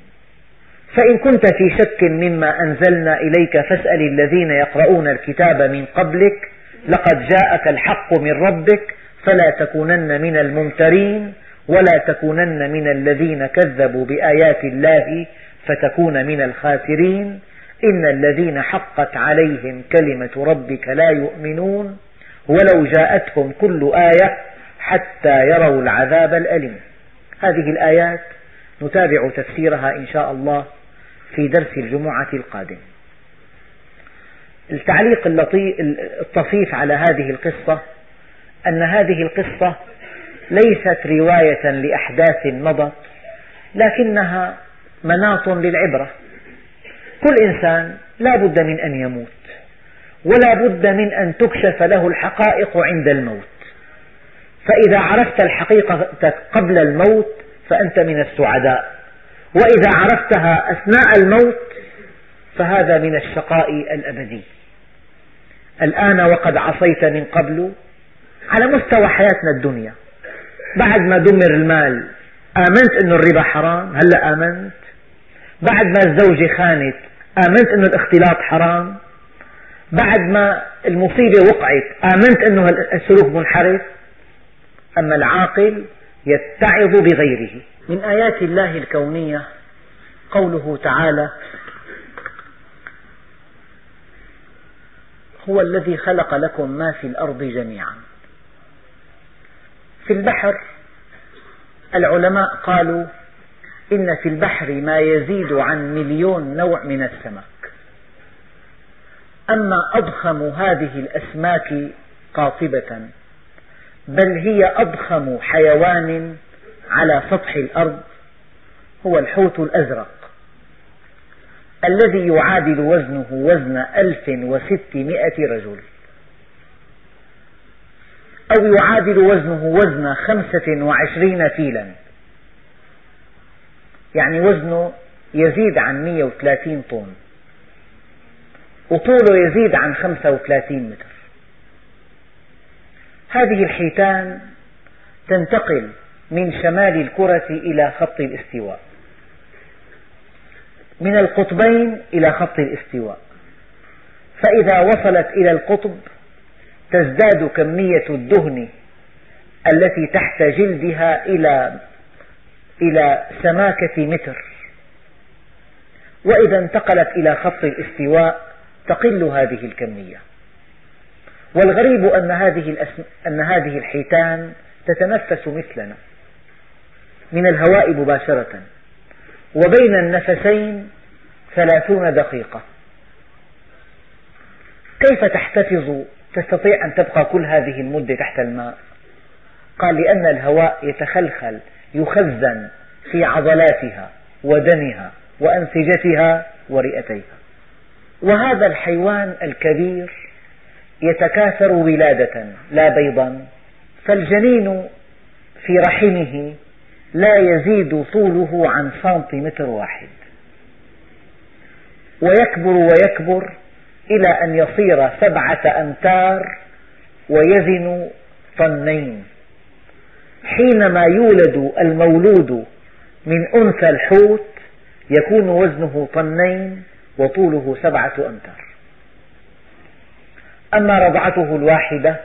فإن كنت في شك مما أنزلنا إليك فاسأل الذين يقرؤون الكتاب من قبلك لقد جاءك الحق من ربك فلا تكونن من الممترين ولا تكونن من الذين كذبوا بآيات الله فتكون من الخاسرين. إن الذين حقت عليهم كلمة ربك لا يؤمنون ولو جاءتهم كل آية حتى يروا العذاب الأليم. هذه الآيات نتابع تفسيرها إن شاء الله في درس الجمعة القادم. التعليق الطفيف على هذه القصة أن هذه القصة ليست رواية لأحداث مضت لكنها مناط للعبرة. كل إنسان لا بد من أن يموت ولا بد من أن تكشف له الحقائق عند الموت. فإذا عرفت الحقيقة قبل الموت فأنت من السعداء. وإذا عرفتها أثناء الموت فهذا من الشقاء الأبدي. الآن وقد عصيت من قبل على مستوى حياتنا الدنيا. بعد ما دمر المال آمنت أن الربا حرام؟ هلأ آمنت. بعد ما الزوجة خانت آمنت أن الاختلاط حرام؟ بعد ما المصيبة وقعت آمنت أنه السلوك منحرف؟ أما العاقل يتعظ بغيره. من آيات الله الكونية قوله تعالى هو الذي خلق لكم ما في الأرض جميعا. في البحر العلماء قالوا إن في البحر ما يزيد عن مليون نوع من السمك. أما أضخم هذه الأسماك قاطبة بل هي أضخم حيوان على سطح الأرض هو الحوت الأزرق الذي يعادل وزنه وزن ألف وستمائة رجل أو يعادل وزنه وزن خمسة وعشرين فيلا. يعني وزنه يزيد عن 130 طن. وطوله يزيد عن 35 متر. هذه الحيتان تنتقل من شمال الكرة إلى خط الاستواء. من القطبين إلى خط الاستواء. فإذا وصلت إلى القطب تزداد كمية الدهن التي تحت جلدها إلى إلى سماكة متر. وإذا انتقلت إلى خط الاستواء تقل هذه الكمية. والغريب أن هذه, أن هذه الحيتان تتنفس مثلنا. من الهواء مباشرة. وبين النفسين ثلاثون دقيقة. كيف تحتفظ تستطيع أن تبقى كل هذه المدة تحت الماء؟ قال لأن الهواء يتخلخل يخزن في عضلاتها ودمها وأنسجتها ورئتيها. وهذا الحيوان الكبير يتكاثر ولادة لا بيضا. فالجنين في رحمه لا يزيد طوله عن سنتيمتر واحد. ويكبر ويكبر إلى أن يصير سبعة أمتار ويزن طنين. حينما يولد المولود من أنثى الحوت يكون وزنه طنين وطوله سبعة أمتار. أما رضعته الواحدة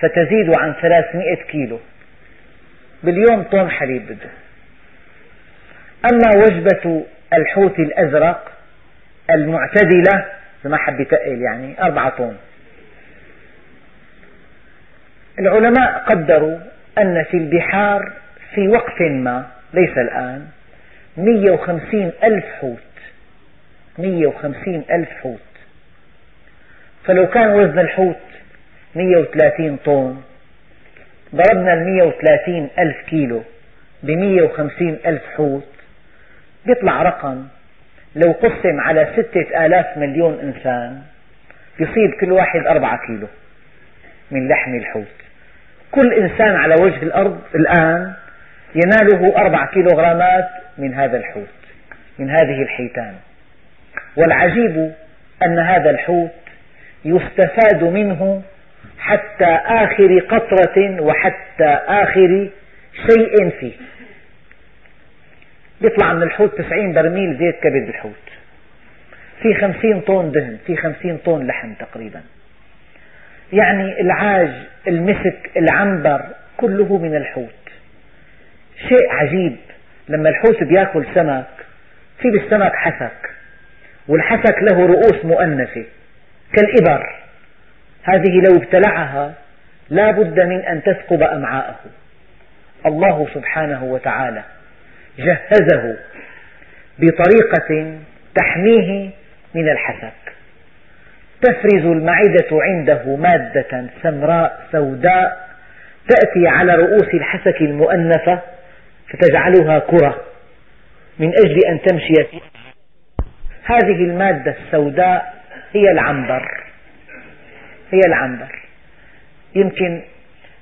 فتزيد عن ثلاثمئة كيلو. باليوم طن حليب. بده أما وجبة الحوت الأزرق المعتدلة ما حب يتقل يعني أربعة طن. العلماء قدروا أن في البحار في وقت ما ليس الآن 150 ألف حوت. 150 ألف حوت. فلو كان وزن الحوت 130 طن ضربنا ال 130 ألف كيلو ب 150 ألف حوت بيطلع رقم لو قسم على ستة آلاف مليون إنسان يصيب كل واحد أربعة كيلو من لحم الحوت. كل إنسان على وجه الأرض الآن يناله أربع كيلوغرامات من هذا الحوت من هذه الحيتان. والعجيب أن هذا الحوت يستفاد منه حتى آخر قطرة وحتى آخر شيء فيه. يطلع من الحوت تسعين برميل زيت كبد الحوت. في خمسين طن دهن في خمسين طن لحم تقريبا. يعني العاج المسك العنبر كله من الحوت. شيء عجيب. لما الحوت بياكل سمك في بالسمك حسك والحسك له رؤوس مؤنثة. كالإبر. هذه لو ابتلعها لا بد من أن تثقب أمعاءه. الله سبحانه وتعالى جهزه بطريقة تحميه من الحسك تفرز المعدة عنده مادة سمراء سوداء تأتي على رؤوس الحسك المؤنثة فتجعلها كرة من أجل أن تمشي. هذه المادة السوداء هي العنبر. هي العنبر. يمكن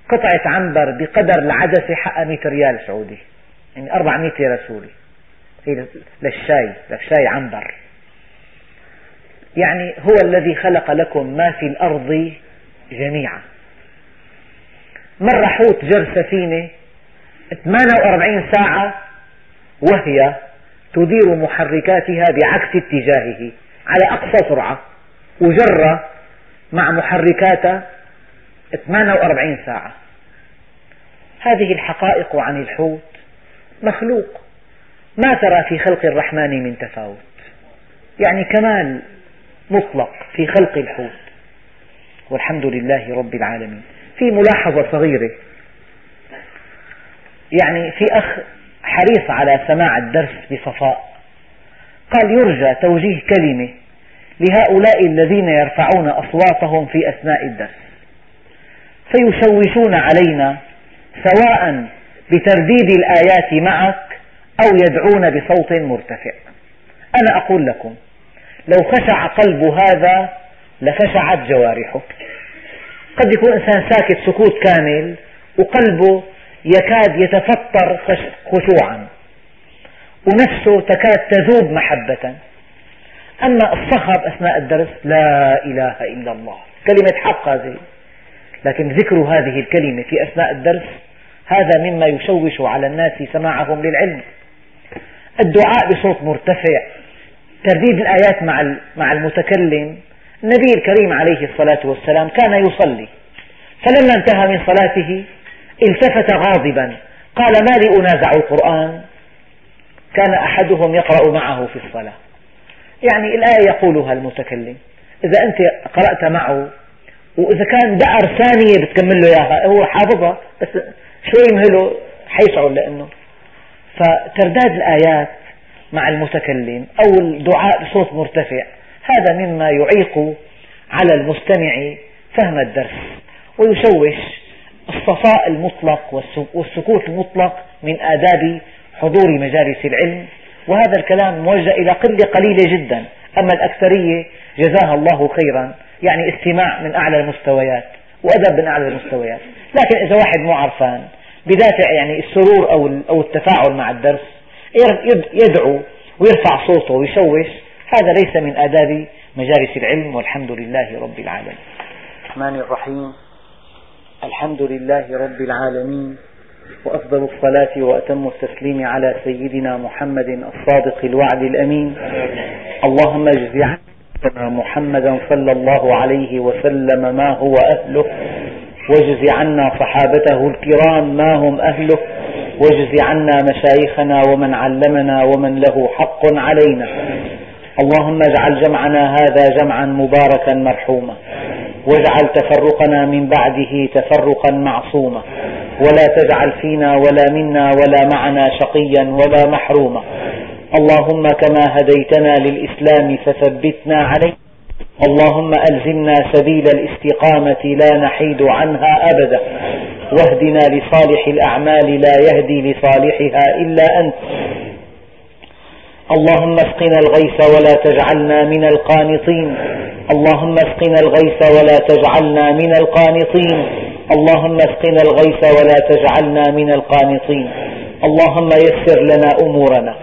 قطعة عنبر بقدر العدسة حقها 100 ريال سعودي. يعني 400 ليرة سوري هي للشاي للشاي عنبر. يعني هو الذي خلق لكم ما في الأرض جميعا. مرة حوت جر سفينة 48 ساعة وهي تدير محركاتها بعكس اتجاهه على أقصى سرعة. وجر مع محركاتها 48 ساعة. هذه الحقائق عن الحوت مخلوق. ما ترى في خلق الرحمن من تفاوت. يعني كمال مطلق في خلق الحوت. والحمد لله رب العالمين. في ملاحظة صغيرة. يعني في أخ حريص على سماع الدرس بصفاء. قال يرجى توجيه كلمة لهؤلاء الذين يرفعون أصواتهم في أثناء الدرس. فيشوشون علينا سواء بترديد الآيات معك أو يدعون بصوت مرتفع. أنا أقول لكم لو خشع قلب هذا لخشعت جوارحه. قد يكون إنسان ساكت سكوت كامل وقلبه يكاد يتفطر خشوعا. ونفسه تكاد تذوب محبة. أما الصخب أثناء الدرس لا إله إلا الله. كلمة حق هذه. لكن ذكر هذه الكلمة في أثناء الدرس هذا مما يشوش على الناس سماعهم للعلم. الدعاء بصوت مرتفع ترديد الآيات مع المتكلم. النبي الكريم عليه الصلاة والسلام كان يصلي. فلما انتهى من صلاته التفت غاضبا. قال ما لي أنازع القرآن؟ كان أحدهم يقرأ معه في الصلاة. يعني الآية يقولها المتكلم. إذا أنت قرأت معه وإذا كان دعر ثانية بتكمل له إياها هو حافظها بس شوي مهله حيشعر لأنه. فترداد الآيات مع المتكلم أو الدعاء بصوت مرتفع. هذا مما يعيق على المستمع فهم الدرس ويشوش الصفاء المطلق والسكوت المطلق من آداب حضور مجالس العلم. وهذا الكلام موجه إلى قلة قليلة جدا. أما الأكثرية جزاها الله خيرا يعني استماع من أعلى المستويات وأدب من أعلى المستويات. لكن إذا واحد مو عرفان بدافع يعني السرور أو التفاعل مع الدرس يدعو ويرفع صوته ويشوش هذا ليس من آداب مجالس العلم والحمد لله رب العالمين. الرحمن الرحيم. الحمد لله رب العالمين. وأفضل الصلاة وأتم التسليم على سيدنا محمد الصادق الوعد الأمين. اللهم اجز عنا محمدا صلى الله عليه وسلم ما هو أهله واجز عنا صحابته الكرام ما هم أهله واجز عنا مشايخنا ومن علمنا ومن له حق علينا. اللهم اجعل جمعنا هذا جمعا مباركا مرحوما واجعل تفرقنا من بعده تفرقا معصوما. ولا تجعل فينا ولا منا ولا معنا شقيا ولا محروما. اللهم كما هديتنا للإسلام فثبتنا عليه. اللهم ألزمنا سبيل الاستقامة لا نحيد عنها أبدا. واهدنا لصالح الأعمال لا يهدي لصالحها إلا أنت. اللهم اسقنا الغيث ولا تجعلنا من القانطين. اللهم اسقنا الغيث ولا تجعلنا من القانطين. اللهم اسقنا الغيث ولا تجعلنا من القانطين. اللهم يسر لنا أمورنا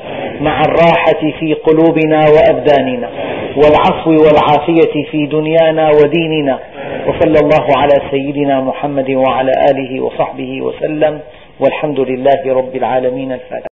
مع الراحة في قلوبنا وأبداننا والعفو والعافية في دنيانا وديننا. وصلى الله على سيدنا محمد وعلى آله وصحبه وسلم. والحمد لله رب العالمين. الفاتح